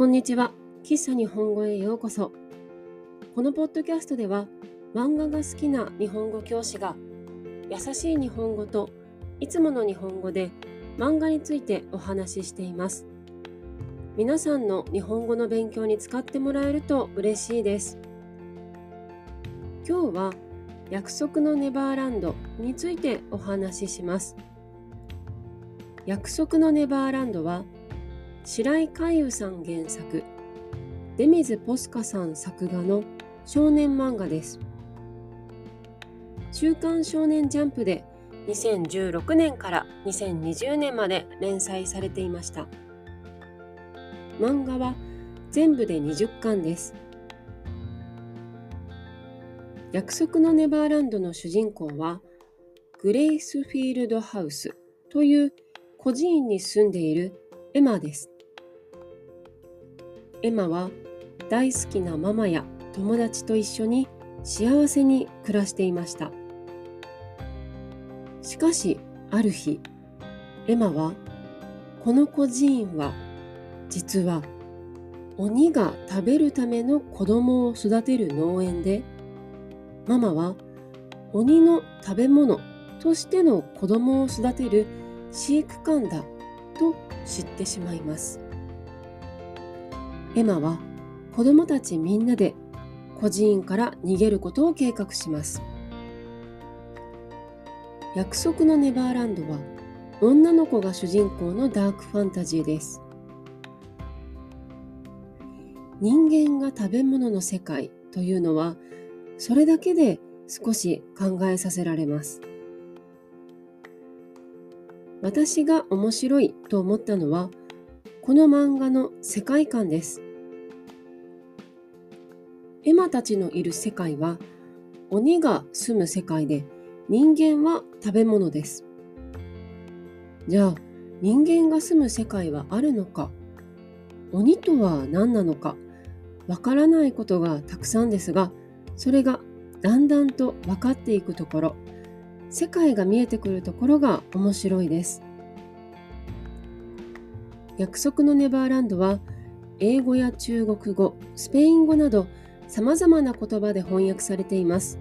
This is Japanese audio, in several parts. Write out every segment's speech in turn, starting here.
こんにちは。喫茶日本語へようこそ。このポッドキャストでは、漫画が好きな日本語教師が、優しい日本語といつもの日本語で漫画についてお話ししています。皆さんの日本語の勉強に使ってもらえると嬉しいです。今日は約束のネバーランドについてお話しします。約束のネバーランドは白井海優さん原作出水ポスカさん作画の少年漫画です。週刊少年ジャンプで2016年から2020年まで連載されていました。漫画は全部で20巻です。約束のネバーランドの主人公はグレイスフィールドハウスという孤児院に住んでいるエマです。エマは大好きなママや友達と一緒に幸せに暮らしていました。しかし、ある日、エマは、この孤児院は、実は、鬼が食べるための子供を育てる農園で、ママは鬼の食べ物としての子供を育てる飼育官だと知ってしまいます。エマは子供たちみんなで孤児院から逃げることを計画します。約束のネバーランドは女の子が主人公のダークファンタジーです。人間が食べ物の世界というのはそれだけで少し考えさせられます。私が面白いと思ったのは、この漫画の世界観です。エマたちのいる世界は、鬼が住む世界で、人間は食べ物です。じゃあ、人間が住む世界はあるのか？鬼とは何なのか？わからないことがたくさんですが、それがだんだんと分かっていくところ、世界が見えてくるところが面白いです。約束のネバーランドは英語や中国語、スペイン語など様々な言葉で翻訳されています。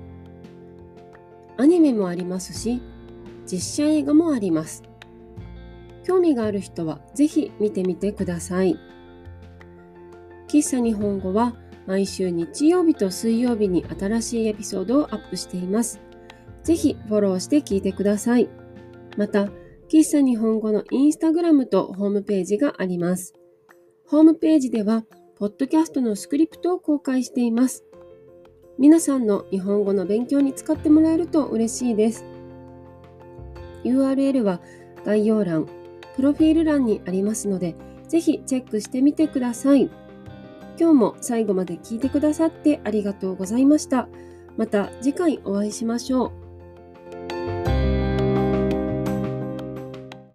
アニメもありますし、実写映画もあります。興味がある人はぜひ見てみてください。喫茶日本語は毎週日曜日と水曜日に新しいエピソードをアップしています。ぜひフォローして聞いてください。また、喫茶日本語のインスタグラムとホームページがあります。ホームページでは、ポッドキャストのスクリプトを公開しています。皆さんの日本語の勉強に使ってもらえると嬉しいです。URL は概要欄、プロフィール欄にありますので、ぜひチェックしてみてください。今日も最後まで聞いてくださってありがとうございました。また次回お会いしましょう。